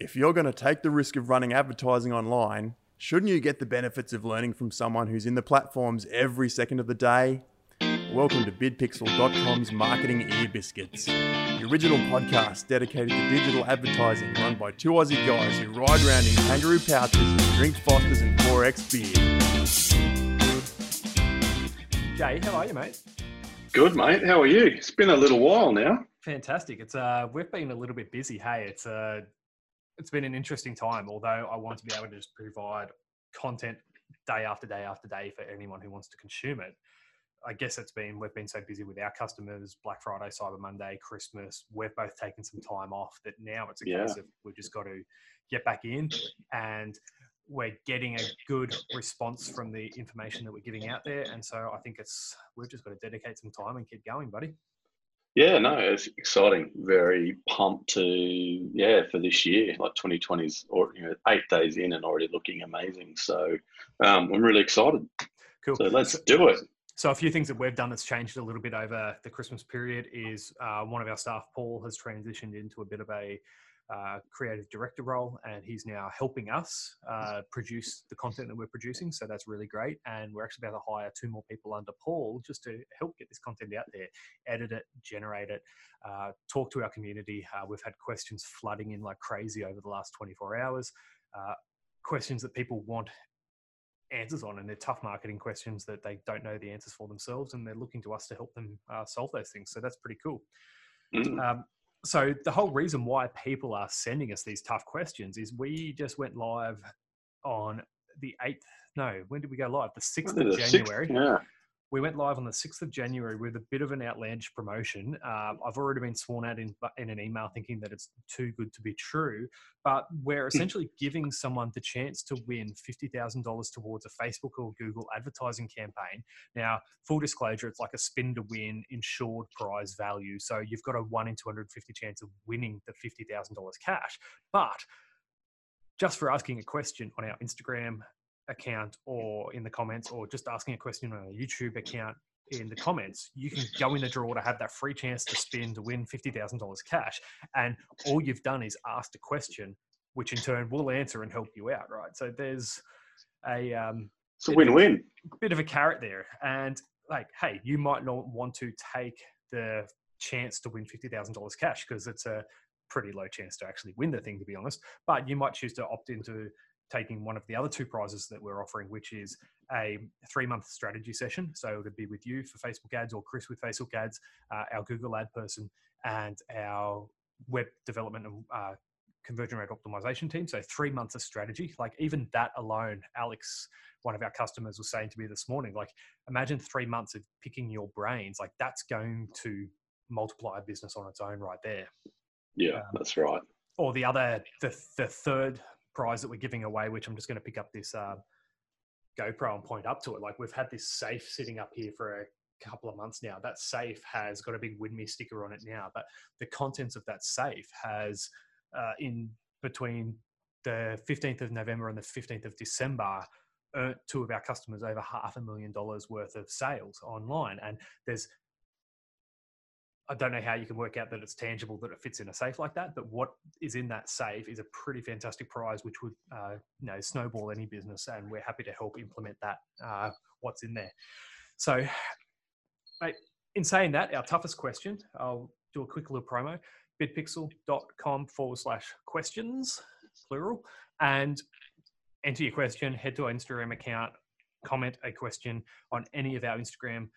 If you're going to take the risk of running advertising online, shouldn't you get the benefits of learning from someone who's in the platforms every second of the day? Welcome to bidpixel.com's Marketing Ear Biscuits, the original podcast dedicated to digital advertising run by two Aussie guys who ride around in kangaroo pouches and drink Fosters and 4X beer. Jay, how are you, mate? Good, mate. How are you? It's been a little while now. Fantastic. It's uh, we've been a little bit busy. Hey, it's uh, it's been an interesting time. Although I want to be able to just provide content day after day after day for anyone who wants to consume it. I guess it's been we've been so busy with our customers, Black Friday, Cyber Monday, Christmas. We've both taken some time off that now it's a yeah. case of we've just got to get back in and we're getting a good response from the information that we're giving out there. And so I think it's we've just got to dedicate some time and keep going, buddy. Yeah, no, it's exciting. Very pumped to yeah for this year. Like 2020's or you know eight days in and already looking amazing. So um, I'm really excited. Cool. So let's do it. So a few things that we've done that's changed a little bit over the Christmas period is uh, one of our staff, Paul, has transitioned into a bit of a uh, creative director role, and he's now helping us uh, produce the content that we're producing. So that's really great. And we're actually about to hire two more people under Paul just to help get this content out there, edit it, generate it, uh, talk to our community. Uh, we've had questions flooding in like crazy over the last 24 hours. Uh, questions that people want answers on and they're tough marketing questions that they don't know the answers for themselves and they're looking to us to help them uh, solve those things so that's pretty cool mm. um, so the whole reason why people are sending us these tough questions is we just went live on the 8th no when did we go live? The 6th of january. 6th, yeah we went live on the 6th of January with a bit of an outlandish promotion. Um, I've already been sworn out in, in an email thinking that it's too good to be true, but we're hmm. essentially giving someone the chance to win $50,000 towards a Facebook or Google advertising campaign. Now, full disclosure, it's like a spin to win insured prize value. So you've got a 1 in 250 chance of winning the $50,000 cash. But just for asking a question on our Instagram account or in the comments or just asking a question on a YouTube account in the comments, you can go in the draw to have that free chance to spin to win $50,000 cash. And all you've done is asked a question, which in turn will answer and help you out, right? So there's a, um, it's a win-win. Bit of a carrot there. And like, hey, you might not want to take the chance to win $50,000 cash because it's a pretty low chance to actually win the thing, to be honest. But you might choose to opt into taking one of the other two prizes that we're offering, which is a three month strategy session. So it would be with you for Facebook ads or Chris with Facebook ads, uh, our Google ad person, and our web development and uh, conversion rate optimization team. So three months of strategy. Like even that alone, Alex, one of our customers, was saying to me this morning, like imagine three months of picking your brains. Like that's going to multiply a business on its own right there. Yeah, um, that's right. Or the other, the the third prize that we're giving away, which I'm just going to pick up this uh, GoPro and point up to it. Like we've had this safe sitting up here for a couple of months now. That safe has got a big Win Me sticker on it now, but the contents of that safe has uh, in between the 15th of November and the 15th of December earned two of our customers over half a million dollars worth of sales online. And there's I don't know how you can work out that it's tangible that it fits in a safe like that, but what is in that safe is a pretty fantastic prize, which would uh, you know snowball any business, and we're happy to help implement that. Uh, what's in there? So, mate, in saying that, our toughest question, I'll do a quick little promo: bidpixel.com forward slash questions, plural, and enter your question. Head to our Instagram account, comment a question on any of our Instagram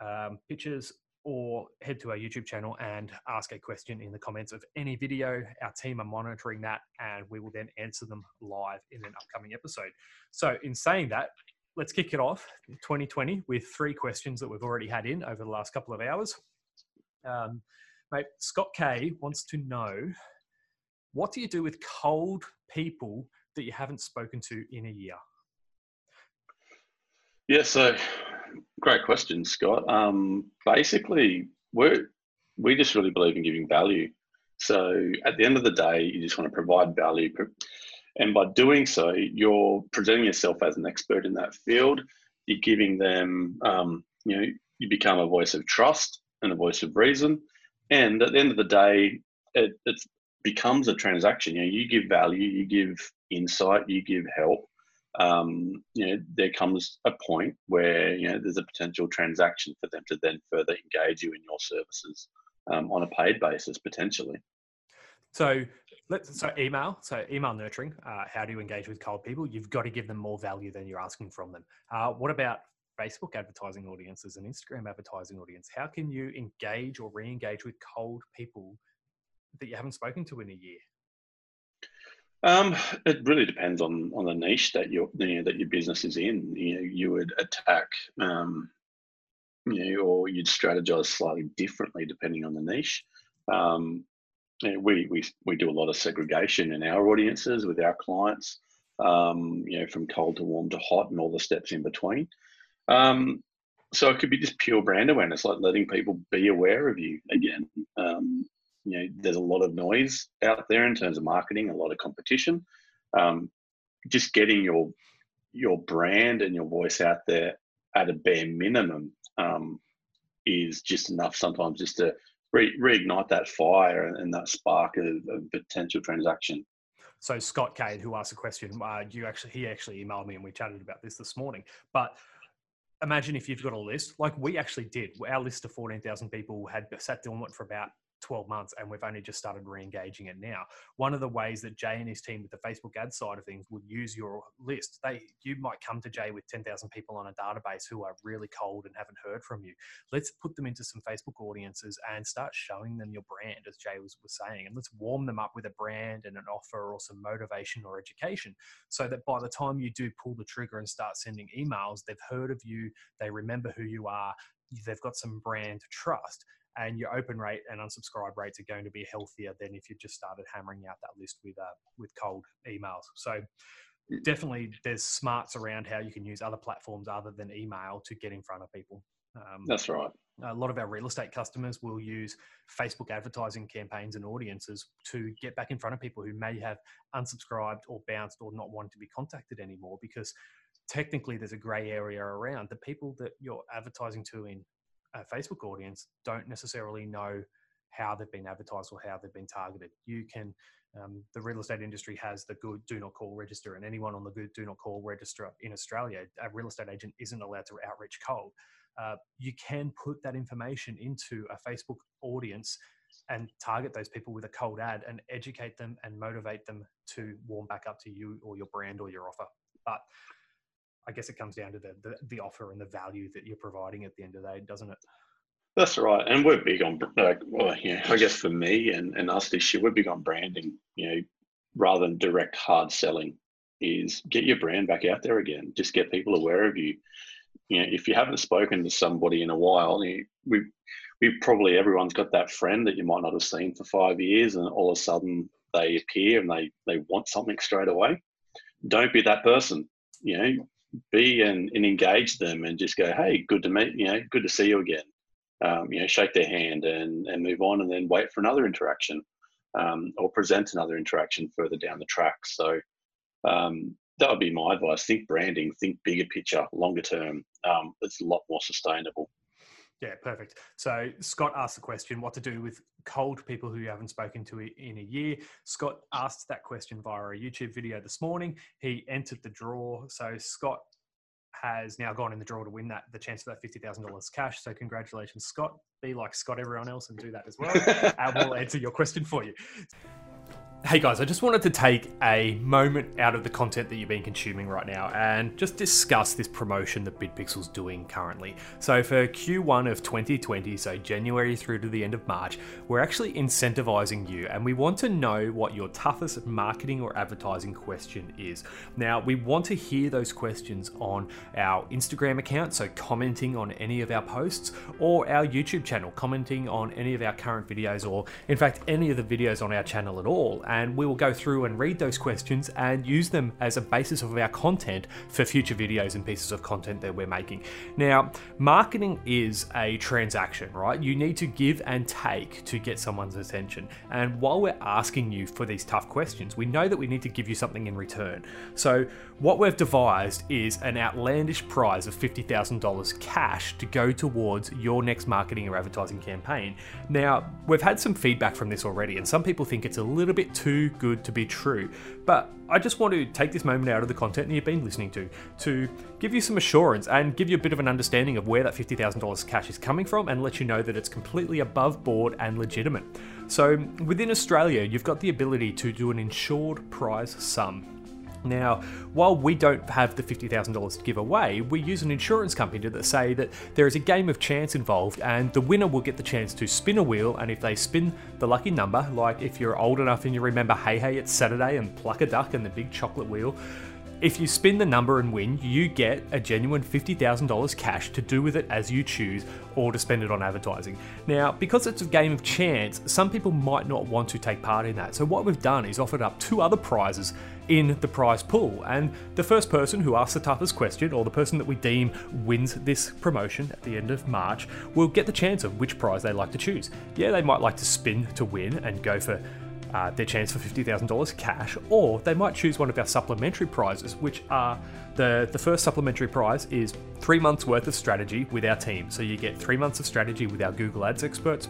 um, pictures or head to our YouTube channel and ask a question in the comments of any video. Our team are monitoring that and we will then answer them live in an upcoming episode. So, in saying that, let's kick it off 2020 with three questions that we've already had in over the last couple of hours. Um, mate, Scott K wants to know what do you do with cold people that you haven't spoken to in a year? Yeah, so great question, Scott. Um, basically, we we just really believe in giving value. So at the end of the day, you just want to provide value, and by doing so, you're presenting yourself as an expert in that field. You're giving them, um, you know, you become a voice of trust and a voice of reason. And at the end of the day, it, becomes a transaction. You know, you give value, you give insight, you give help. Um, you know, there comes a point where you know there's a potential transaction for them to then further engage you in your services um, on a paid basis potentially. So let's so email. So email nurturing. Uh, how do you engage with cold people? You've got to give them more value than you're asking from them. Uh, what about Facebook advertising audiences and Instagram advertising audience? How can you engage or re-engage with cold people that you haven't spoken to in a year? Um, it really depends on on the niche that your you know, that your business is in. You know, you would attack, um, you know, or you'd strategize slightly differently depending on the niche. Um, you know, we we we do a lot of segregation in our audiences with our clients. Um, you know, from cold to warm to hot, and all the steps in between. Um, so it could be just pure brand awareness, like letting people be aware of you again. Um, you know, there's a lot of noise out there in terms of marketing, a lot of competition. Um, just getting your your brand and your voice out there at a bare minimum um, is just enough sometimes just to re- reignite that fire and, that spark of, of, potential transaction. So Scott Cade, who asked a question, uh, you actually he actually emailed me and we chatted about this this morning. But imagine if you've got a list like we actually did. Our list of fourteen thousand people had sat dormant for about 12 months and we've only just started re-engaging it now. One of the ways that jay and his team with the facebook ad side of things would use your list they you might come to jay with 10,000 people on a database who are really cold and haven't heard from you. Let's put them into some facebook audiences and start showing them your brand as jay was, was saying and let's warm them up with a brand and an offer or some motivation or education so that by the time you do pull the trigger and start sending emails they've heard of you they remember who you are they've got some brand trust and your open rate and unsubscribe rates are going to be healthier than if you just started hammering out that list with uh, with cold emails. So definitely there's smarts around how you can use other platforms other than email to get in front of people. Um, That's right. A lot of our real estate customers will use Facebook advertising campaigns and audiences to get back in front of people who may have unsubscribed or bounced or not wanted to be contacted anymore because technically there's a gray area around the people that you're advertising to in a Facebook audience don't necessarily know how they've been advertised or how they've been targeted. You can, um, the real estate industry has the good do not call register, and anyone on the good do not call register in Australia, a real estate agent isn't allowed to outreach cold. Uh, you can put that information into a Facebook audience and target those people with a cold ad and educate them and motivate them to warm back up to you or your brand or your offer. But I guess it comes down to the, the, the offer and the value that you're providing at the end of the day, doesn't it? That's right, and we're big on like, well, know, I guess for me and, and us this year, we're big on branding. You know, rather than direct hard selling, is get your brand back out there again. Just get people aware of you. You know, if you haven't spoken to somebody in a while, you, we we probably everyone's got that friend that you might not have seen for five years, and all of a sudden they appear and they they want something straight away. Don't be that person. You know, be and, and engage them and just go, hey, good to meet you know, good to see you again. Um, you know, shake their hand and, and move on and then wait for another interaction um, or present another interaction further down the track. So um, that would be my advice. Think branding, think bigger picture, longer term. Um, it's a lot more sustainable. Yeah, perfect. So Scott asked the question what to do with cold people who you haven't spoken to in a year. Scott asked that question via a YouTube video this morning. He entered the draw. So Scott has now gone in the draw to win that the chance for that fifty thousand dollars cash. So congratulations, Scott. Be like Scott, everyone else, and do that as well. and uh, we'll answer your question for you. Hey guys, I just wanted to take a moment out of the content that you've been consuming right now and just discuss this promotion that BidPixel's doing currently. So for Q1 of 2020, so January through to the end of March, we're actually incentivizing you and we want to know what your toughest marketing or advertising question is. Now, we want to hear those questions on our Instagram account, so commenting on any of our posts, or our YouTube channel, commenting on any of our current videos, or in fact, any of the videos on our channel at all and we will go through and read those questions and use them as a basis of our content for future videos and pieces of content that we're making. Now, marketing is a transaction, right? You need to give and take to get someone's attention. And while we're asking you for these tough questions, we know that we need to give you something in return. So, what we've devised is an outlandish prize of $50,000 cash to go towards your next marketing or advertising campaign. Now, we've had some feedback from this already, and some people think it's a little bit too good to be true. But I just want to take this moment out of the content that you've been listening to to give you some assurance and give you a bit of an understanding of where that $50,000 cash is coming from and let you know that it's completely above board and legitimate. So, within Australia, you've got the ability to do an insured prize sum. Now, while we don't have the $50,000 to give away, we use an insurance company to say that there is a game of chance involved and the winner will get the chance to spin a wheel. And if they spin the lucky number, like if you're old enough and you remember Hey Hey It's Saturday and Pluck a Duck and the big chocolate wheel, if you spin the number and win, you get a genuine $50,000 cash to do with it as you choose or to spend it on advertising. Now, because it's a game of chance, some people might not want to take part in that. So, what we've done is offered up two other prizes in the prize pool. And the first person who asks the toughest question, or the person that we deem wins this promotion at the end of March, will get the chance of which prize they like to choose. Yeah, they might like to spin to win and go for uh, their chance for $50,000 cash, or they might choose one of our supplementary prizes, which are the, the first supplementary prize is three months worth of strategy with our team. So you get three months of strategy with our Google Ads experts,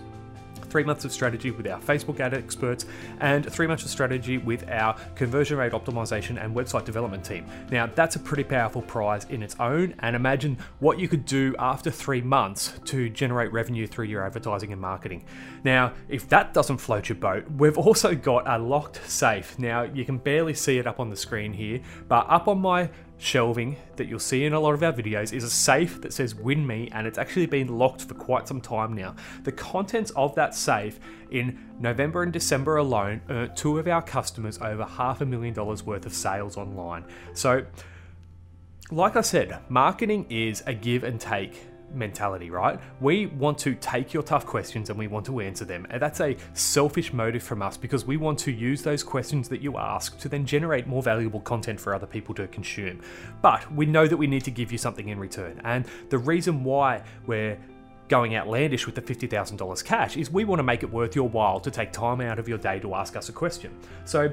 three months of strategy with our Facebook ad experts, and three months of strategy with our conversion rate optimization and website development team. Now, that's a pretty powerful prize in its own, and imagine what you could do after three months to generate revenue through your advertising and marketing. Now, if that doesn't float your boat, we've also got a locked safe. Now, you can barely see it up on the screen here, but up on my shelving that you'll see in a lot of our videos is a safe that says win me and it's actually been locked for quite some time now. The contents of that safe in November and December alone earned two of our customers over half a million dollars worth of sales online. So like I said, marketing is a give and take mentality, right? We want to take your tough questions and we want to answer them. And that's a selfish motive from us because we want to use those questions that you ask to then generate more valuable content for other people to consume. But we know that we need to give you something in return. And the reason why we're going outlandish with the $50,000 cash is we want to make it worth your while to take time out of your day to ask us a question. So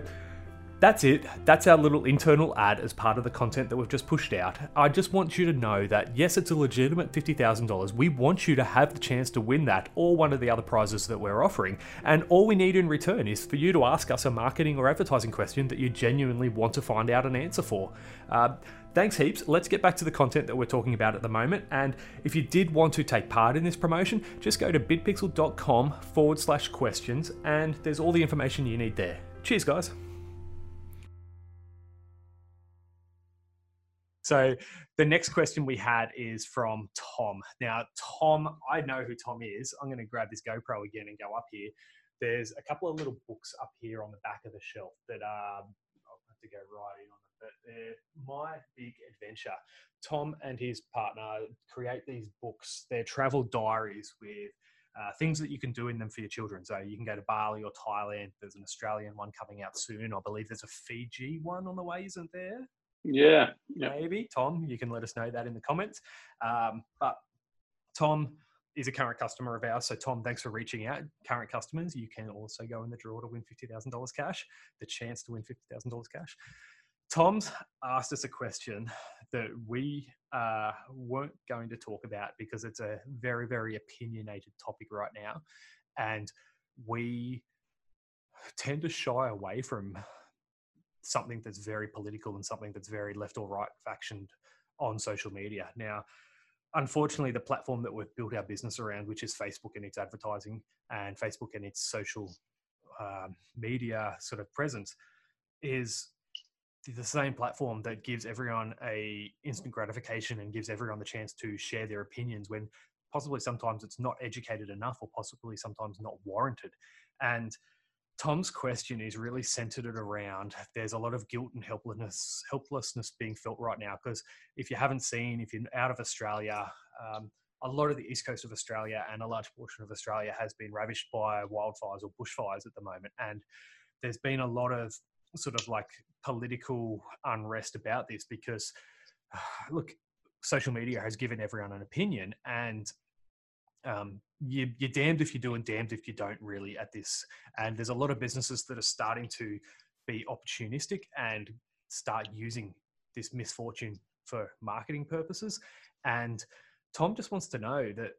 that's it. That's our little internal ad as part of the content that we've just pushed out. I just want you to know that yes, it's a legitimate $50,000. We want you to have the chance to win that or one of the other prizes that we're offering. And all we need in return is for you to ask us a marketing or advertising question that you genuinely want to find out an answer for. Uh, Thanks heaps. Let's get back to the content that we're talking about at the moment. And if you did want to take part in this promotion, just go to bidpixel.com forward slash questions and there's all the information you need there. Cheers, guys. So the next question we had is from Tom. Now, Tom, I know who Tom is. I'm going to grab this GoPro again and go up here. There's a couple of little books up here on the back of the shelf that um, I'll have to go right in on them, but they're my big adventure. Tom and his partner create these books. They're travel diaries with uh, things that you can do in them for your children. So you can go to Bali or Thailand. There's an Australian one coming out soon. I believe there's a Fiji one on the way, isn't there? Yeah, maybe Tom. You can let us know that in the comments. Um, but Tom is a current customer of ours. So Tom, thanks for reaching out. Current customers, you can also go in the draw to win fifty thousand dollars cash. The chance to win fifty thousand dollars cash. Tom's asked us a question that we uh, weren't going to talk about because it's a very, very opinionated topic right now. And we tend to shy away from something that's very political and something that's very left or right factioned on social media. Now, unfortunately, the platform that we've built our business around, which is Facebook and its advertising and Facebook and its social um, media sort of presence, is the same platform that gives everyone a instant gratification and gives everyone the chance to share their opinions when possibly sometimes it's not educated enough or possibly sometimes not warranted and Tom's question is really centered around there's a lot of guilt and helplessness helplessness being felt right now because if you haven't seen if you're out of Australia um, a lot of the east coast of Australia and a large portion of Australia has been ravished by wildfires or bushfires at the moment and there's been a lot of sort of like political unrest about this because, look, social media has given everyone an opinion, and um, you, you're damned if you do and damned if you don't really at this. And there's a lot of businesses that are starting to be opportunistic and start using this misfortune for marketing purposes. And Tom just wants to know that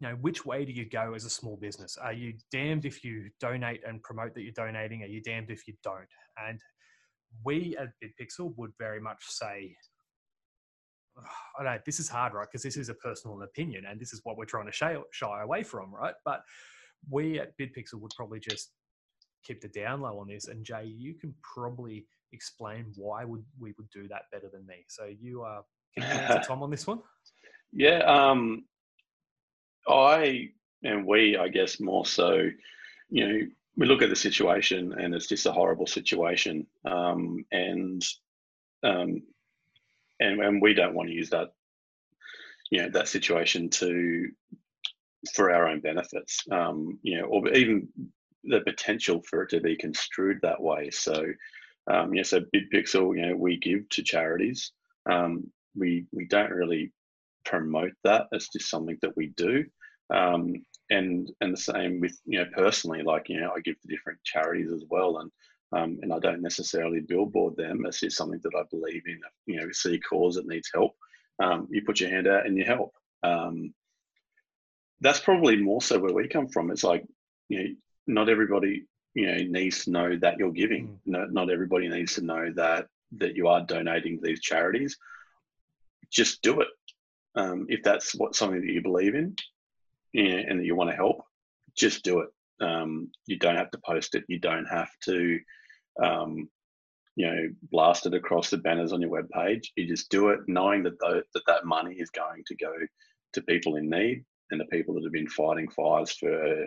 you know which way do you go as a small business are you damned if you donate and promote that you're donating are you damned if you don't and we at bidpixel would very much say I know this is hard, right? Because this is a personal opinion, and this is what we're trying to shy, shy away from, right? But we at BidPixel would probably just keep the down low on this. And Jay, you can probably explain why would we would do that better than me. So you are, uh, can you answer Tom on this one? Yeah, um, I and we, I guess, more so. You know, we look at the situation, and it's just a horrible situation, um, and um, and, and we don't want to use that you know that situation to for our own benefits. Um, you know or even the potential for it to be construed that way. So um, yeah so bidpixel you know we give to charities. Um, we we don't really promote that it's just something that we do. Um, and and the same with you know personally like you know i give to different charities as well. And um, and I don't necessarily billboard them. It's just something that I believe in. You know, see cause that needs help, um, you put your hand out and you help. Um, that's probably more so where we come from. It's like, you know, not everybody, you know, needs to know that you're giving. Mm. No, not everybody needs to know that that you are donating to these charities. Just do it. Um, if that's what something that you believe in, you know, and that you want to help, just do it. Um, you don't have to post it. You don't have to um, you know, blasted across the banners on your web page. You just do it knowing that the, that that money is going to go to people in need and the people that have been fighting fires for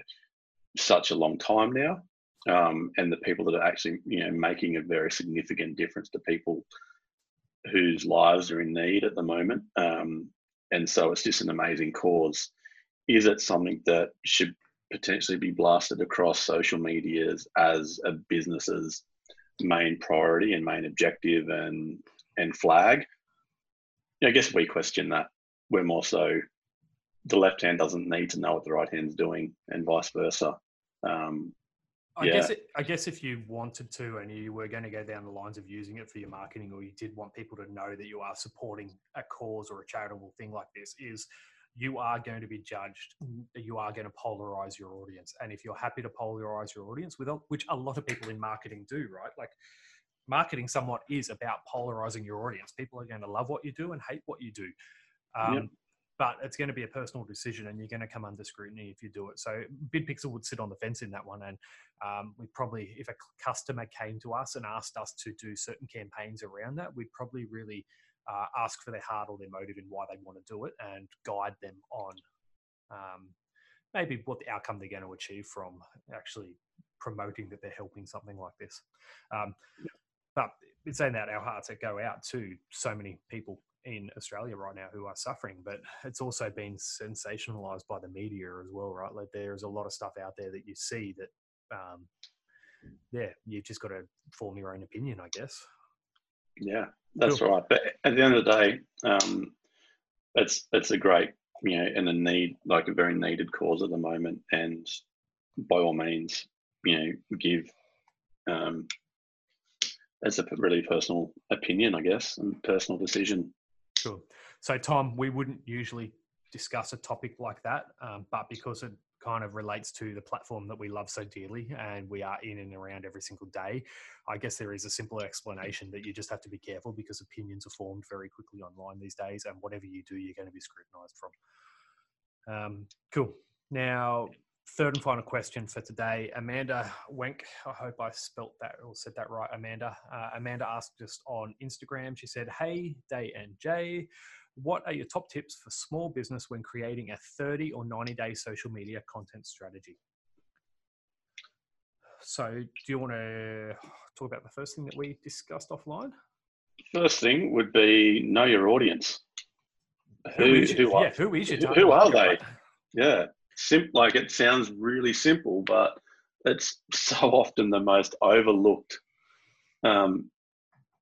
such a long time now, um, and the people that are actually you know making a very significant difference to people whose lives are in need at the moment. Um, and so it's just an amazing cause. Is it something that should potentially be blasted across social medias as a business's main priority and main objective and and flag. I guess we question that. We're more so the left hand doesn't need to know what the right hand's doing, and vice versa. Um, I yeah. guess it, I guess if you wanted to and you were going to go down the lines of using it for your marketing, or you did want people to know that you are supporting a cause or a charitable thing like this, is you are going to be judged. You are going to polarize your audience. And if you're happy to polarize your audience, with which a lot of people in marketing do, right? Like marketing somewhat is about polarizing your audience. People are going to love what you do and hate what you do. Um, yep. But it's going to be a personal decision, and you're going to come under scrutiny if you do it. So, BidPixel would sit on the fence in that one, and um, we probably, if a customer came to us and asked us to do certain campaigns around that, we'd probably really uh, ask for their heart or their motive in why they want to do it and guide them on um, maybe what the outcome they're going to achieve from actually promoting that they're helping something like this. Um, but in saying that, our hearts go out to so many people in Australia right now who are suffering, but it's also been sensationalized by the media as well, right? Like there's a lot of stuff out there that you see that, um, yeah, you've just got to form your own opinion, I guess. Yeah, that's cool. right. But at the end of the day, um, it's it's a great you know and a need like a very needed cause at the moment. And by all means, you know, give. Um, as a really personal opinion, I guess, and personal decision. Sure. So, Tom, we wouldn't usually discuss a topic like that, um, but because it kind of relates to the platform that we love so dearly and we are in and around every single day. I guess there is a simple explanation that you just have to be careful because opinions are formed very quickly online these days, and whatever you do, you're going to be scrutinized from. Um, cool. Now, third and final question for today. Amanda Wenk, I hope I spelt that or said that right, Amanda. Uh, Amanda asked us on Instagram. She said, Hey, Day and Jay, what are your top tips for small business when creating a 30 or 90 day social media content strategy? So, do you want to talk about the first thing that we discussed offline? First thing would be know your audience. Who, who, is, who, are, yeah, who is your who are they? Yeah, simple. Like it sounds really simple, but it's so often the most overlooked um,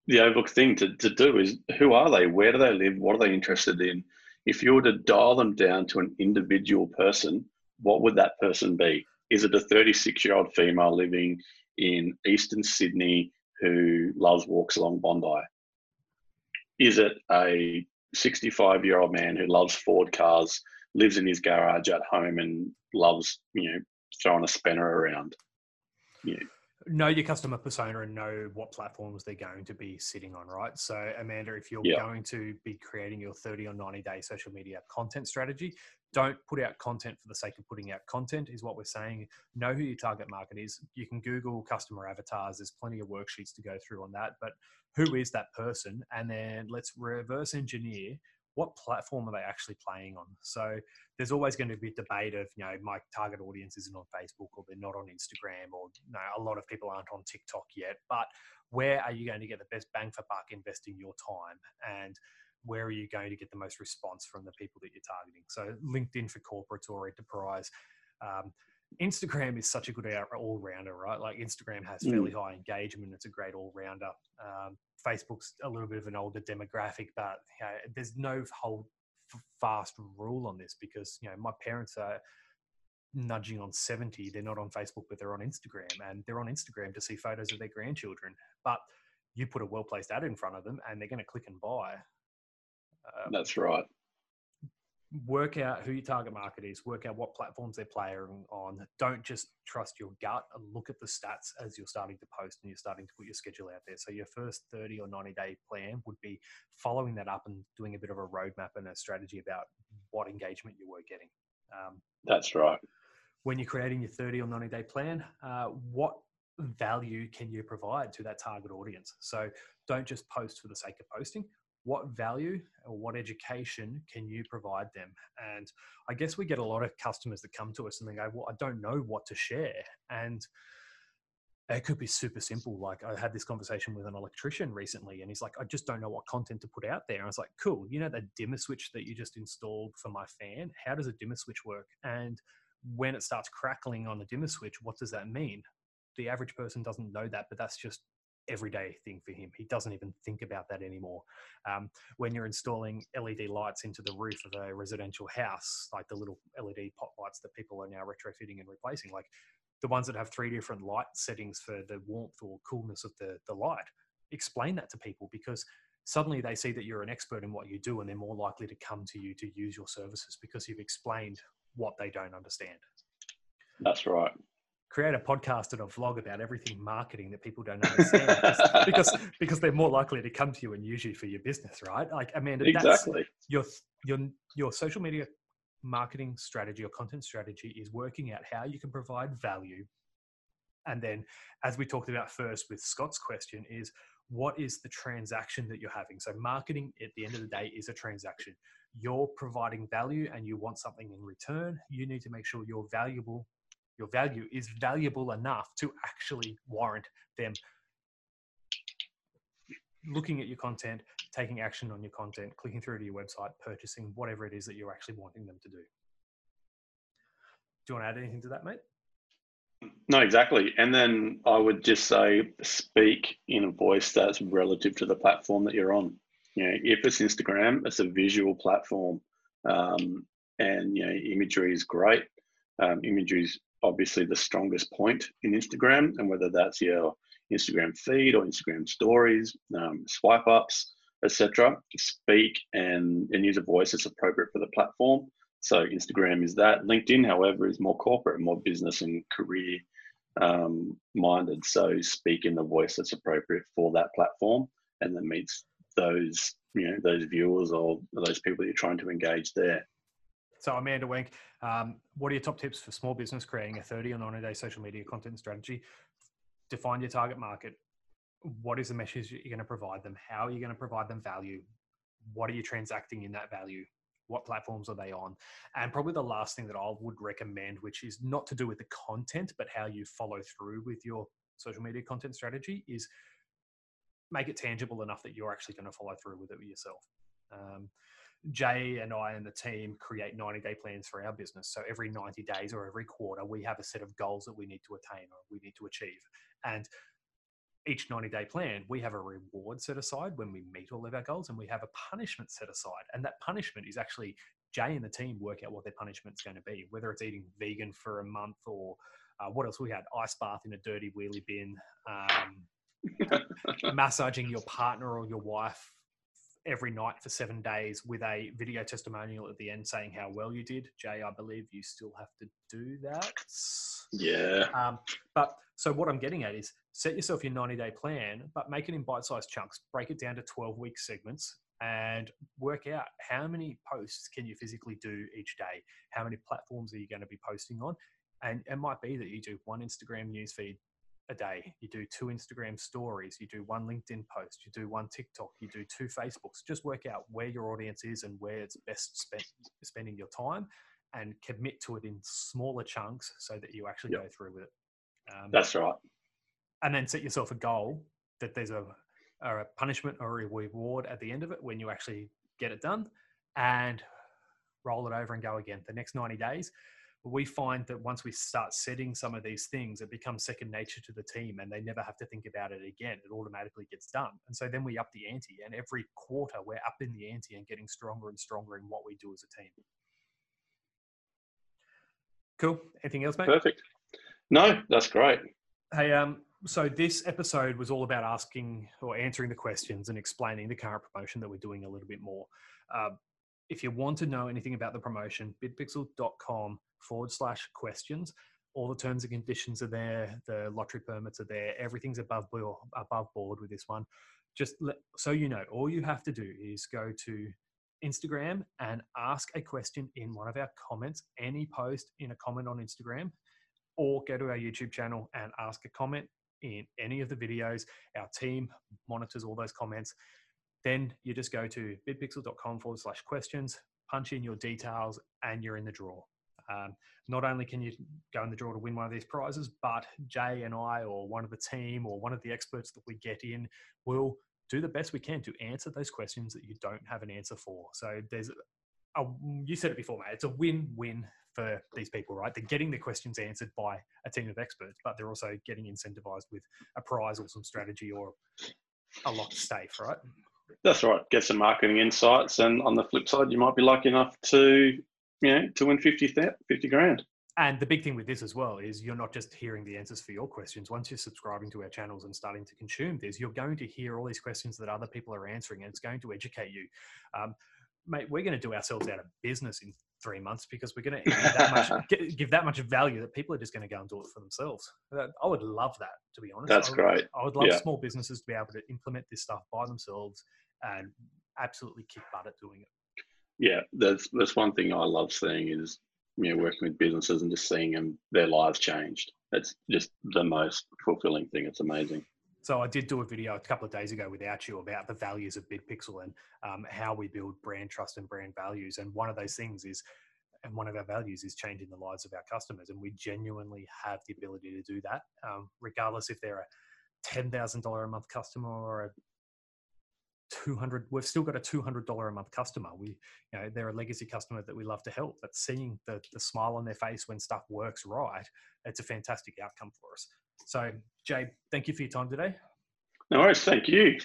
the overlooked thing to, to do is who are they? Where do they live? What are they interested in? If you were to dial them down to an individual person what would that person be? Is it a 36 year old female living in eastern sydney who loves walks along bondi? Is it a 65 year old man who loves ford cars lives in his garage at home and loves you know throwing a spanner around. Yeah. Know your customer persona and know what platforms they're going to be sitting on, right? So, Amanda, if you're yeah. going to be creating your 30 or 90 day social media content strategy, don't put out content for the sake of putting out content, is what we're saying. Know who your target market is. You can Google customer avatars, there's plenty of worksheets to go through on that, but who is that person? And then let's reverse engineer what platform are they actually playing on? So there's always going to be a debate of, you know, my target audience isn't on Facebook or they're not on Instagram or you know, a lot of people aren't on TikTok yet. But where are you going to get the best bang for buck investing your time? And where are you going to get the most response from the people that you're targeting? So LinkedIn for corporates or enterprise. Um, Instagram is such a good all rounder, right? Like Instagram has mm. fairly mm. high engagement. It's a great all rounder. Um, Facebook's a little bit of an older demographic, but you know, there's no whole fast rule on this because you know my parents are nudging on 70 they're not on facebook but they're on instagram and they're on instagram to see photos of their grandchildren but you put a well placed ad in front of them and they're going to click and buy um, that's right work out who your target market is, work out what platforms they're playing on. Don't just trust your gut and look at the stats as you're starting to post and you're starting to put your schedule out there. So your first 30 or 90 day plan would be following that up and doing a bit of a roadmap and a strategy about what engagement you were getting. Um, That's right. When you're creating your 30 or 90 day plan, uh, what value can you provide to that target audience? So don't just post for the sake of posting what value or what education can you provide them? And I guess we get a lot of customers that come to us and they go, Well, I don't know what to share. And it could be super simple. Like I had this conversation with an electrician recently, and he's like, I just don't know what content to put out there. And I was like, cool. You know, that dimmer switch that you just installed for my fan, how does a dimmer switch work? And when it starts crackling on the dimmer switch, what does that mean? The average person doesn't know that, but that's just everyday thing for him. He doesn't even think about that anymore. Um, when you're installing LED lights into the roof of a residential house, like the little LED pot lights that people are now retrofitting and replacing, like the ones that have three different light settings for the warmth or coolness of the, the light, explain that to people because suddenly they see that you're an expert in what you do and they're more likely to come to you to use your services because you've explained what they don't understand. That's right create a podcast and a vlog about everything marketing that people don't understand because because they're more likely to come to you and use you for your business, right? Like Amanda, that's exactly. your your your social media marketing strategy or content strategy is working out how you can provide value. And then, as we talked about first with Scott's question, is what is the transaction that you're having? So, marketing at the end of the day is a transaction. You're providing value and you want something in return. You need to make sure you're valuable your value is valuable enough to actually warrant them looking at your content, taking action on your content, clicking through to your website, purchasing whatever it is that you're actually wanting them to do. Do you want to add anything to that, mate? No, exactly. And then I would just say speak in a voice that's relative to the platform that you're on. You know, if it's Instagram, it's a visual platform. Um, and you know, imagery is great. Um, imagery is obviously the strongest point in Instagram, and whether that's your Instagram feed or Instagram stories, um, swipe ups, etc. Speak and, and use a voice that's appropriate for the platform. So Instagram is that. LinkedIn, however, is more corporate, more business and career um, minded. So speak in the voice that's appropriate for that platform, and that meets those you know those viewers or those people that you're trying to engage there. So Amanda Wink, um, what are your top tips for small business creating a 30 or 90 day social media content strategy? Define your target market. What is the message you're going to provide them? How are you going to provide them value? What are you transacting in that value? What platforms are they on? And probably the last thing that I would recommend, which is not to do with the content, but how you follow through with your social media content strategy, is make it tangible enough that you're actually going to follow through with it yourself. Um, Jay and I and the team create 90 day plans for our business. So every 90 days or every quarter, we have a set of goals that we need to attain or we need to achieve. And each 90 day plan, we have a reward set aside when we meet all of our goals and we have a punishment set aside. And that punishment is actually Jay and the team work out what their punishment's going to be, whether it's eating vegan for a month or uh, what else we had ice bath in a dirty wheelie bin, um, massaging your partner or your wife every night for seven days with a video testimonial at the end saying how well you did. Jay, I believe you still have to do that. Yeah. Um, but so what I'm getting at is set yourself your 90 day plan, but make it in bite sized chunks, break it down to 12 week segments and work out how many posts can you physically do each day? How many platforms are you going to be posting on? And it might be that you do one Instagram newsfeed a day. You do two Instagram stories, you do one LinkedIn post, you do one TikTok, you do two Facebooks. Just work out where your audience is and where it's best spent spending your time and commit to it in smaller chunks so that you actually yep. go through with it. Um, That's right. And then set yourself a goal that there's a, a punishment or a reward at the end of it when you actually get it done and roll it over and go again. The next 90 days, we find that once we start setting some of these things, it becomes second nature to the team and they never have to think about it again. It automatically gets done. And so then we up the ante, and every quarter we're up in the ante and getting stronger and stronger in what we do as a team. Cool. Anything else, mate? Perfect. No, that's great. Hey, um, so this episode was all about asking or answering the questions and explaining the current promotion that we're doing a little bit more. Uh, if you want to know anything about the promotion, bidpixel.com forward slash questions. All the terms and conditions are there. The lottery permits are there. Everything's above board, above board with this one. Just let, so you know, all you have to do is go to Instagram and ask a question in one of our comments, any post in a comment on Instagram, or go to our YouTube channel and ask a comment in any of the videos. Our team monitors all those comments. Then you just go to bidpixel.com forward slash questions, punch in your details, and you're in the draw. Um, not only can you go in the draw to win one of these prizes, but Jay and I, or one of the team, or one of the experts that we get in, will do the best we can to answer those questions that you don't have an answer for. So there's a, you said it before, mate. It's a win-win for these people, right? They're getting the questions answered by a team of experts, but they're also getting incentivized with a prize or some strategy or a lot locked safe, right? That's right. Get some marketing insights, and on the flip side, you might be lucky enough to you know, to win 50, 50 grand. And the big thing with this as well is you're not just hearing the answers for your questions. Once you're subscribing to our channels and starting to consume this, you're going to hear all these questions that other people are answering, and it's going to educate you. Um, mate, we're going to do ourselves out of business in three months because we're going to give that much, give that much value that people are just going to go and do it for themselves. I would love that, to be honest. That's I would, great. I would love yeah. small businesses to be able to implement this stuff by themselves and absolutely kick butt at doing it yeah, that's that's one thing I love seeing is you know working with businesses and just seeing them their lives changed. It's just the most fulfilling thing. It's amazing. So I did do a video a couple of days ago without you about the values of BidPixel and um, how we build brand trust and brand values. And one of those things is, and one of our values is changing the lives of our customers. And we genuinely have the ability to do that, um, regardless if they're a ten thousand dollar a month customer or a 200 we've still got a $200 a month customer. We you know they're a legacy customer that we love to help but seeing the, the smile on their face when stuff works right it's a fantastic outcome for us. So jay thank you for your time today. No worries. Thank you.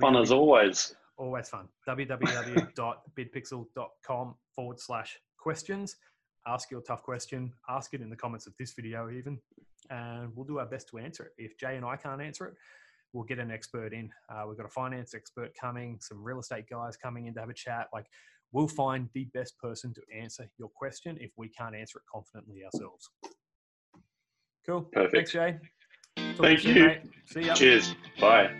Fun as always. Always fun. Www.bidpixel.com forward slash questions. Ask your tough question. Ask it in the comments of this video even. And we'll do our best to answer it. If jay and i can't answer it we'll get an expert in. Uh, we've got a finance expert coming, some real estate guys coming in to have a chat. Like, we'll find the best person to answer your question if we can't answer it confidently ourselves. Cool. Perfect. Thanks, Jay. Talk Thank you. you. See ya. Cheers. Bye.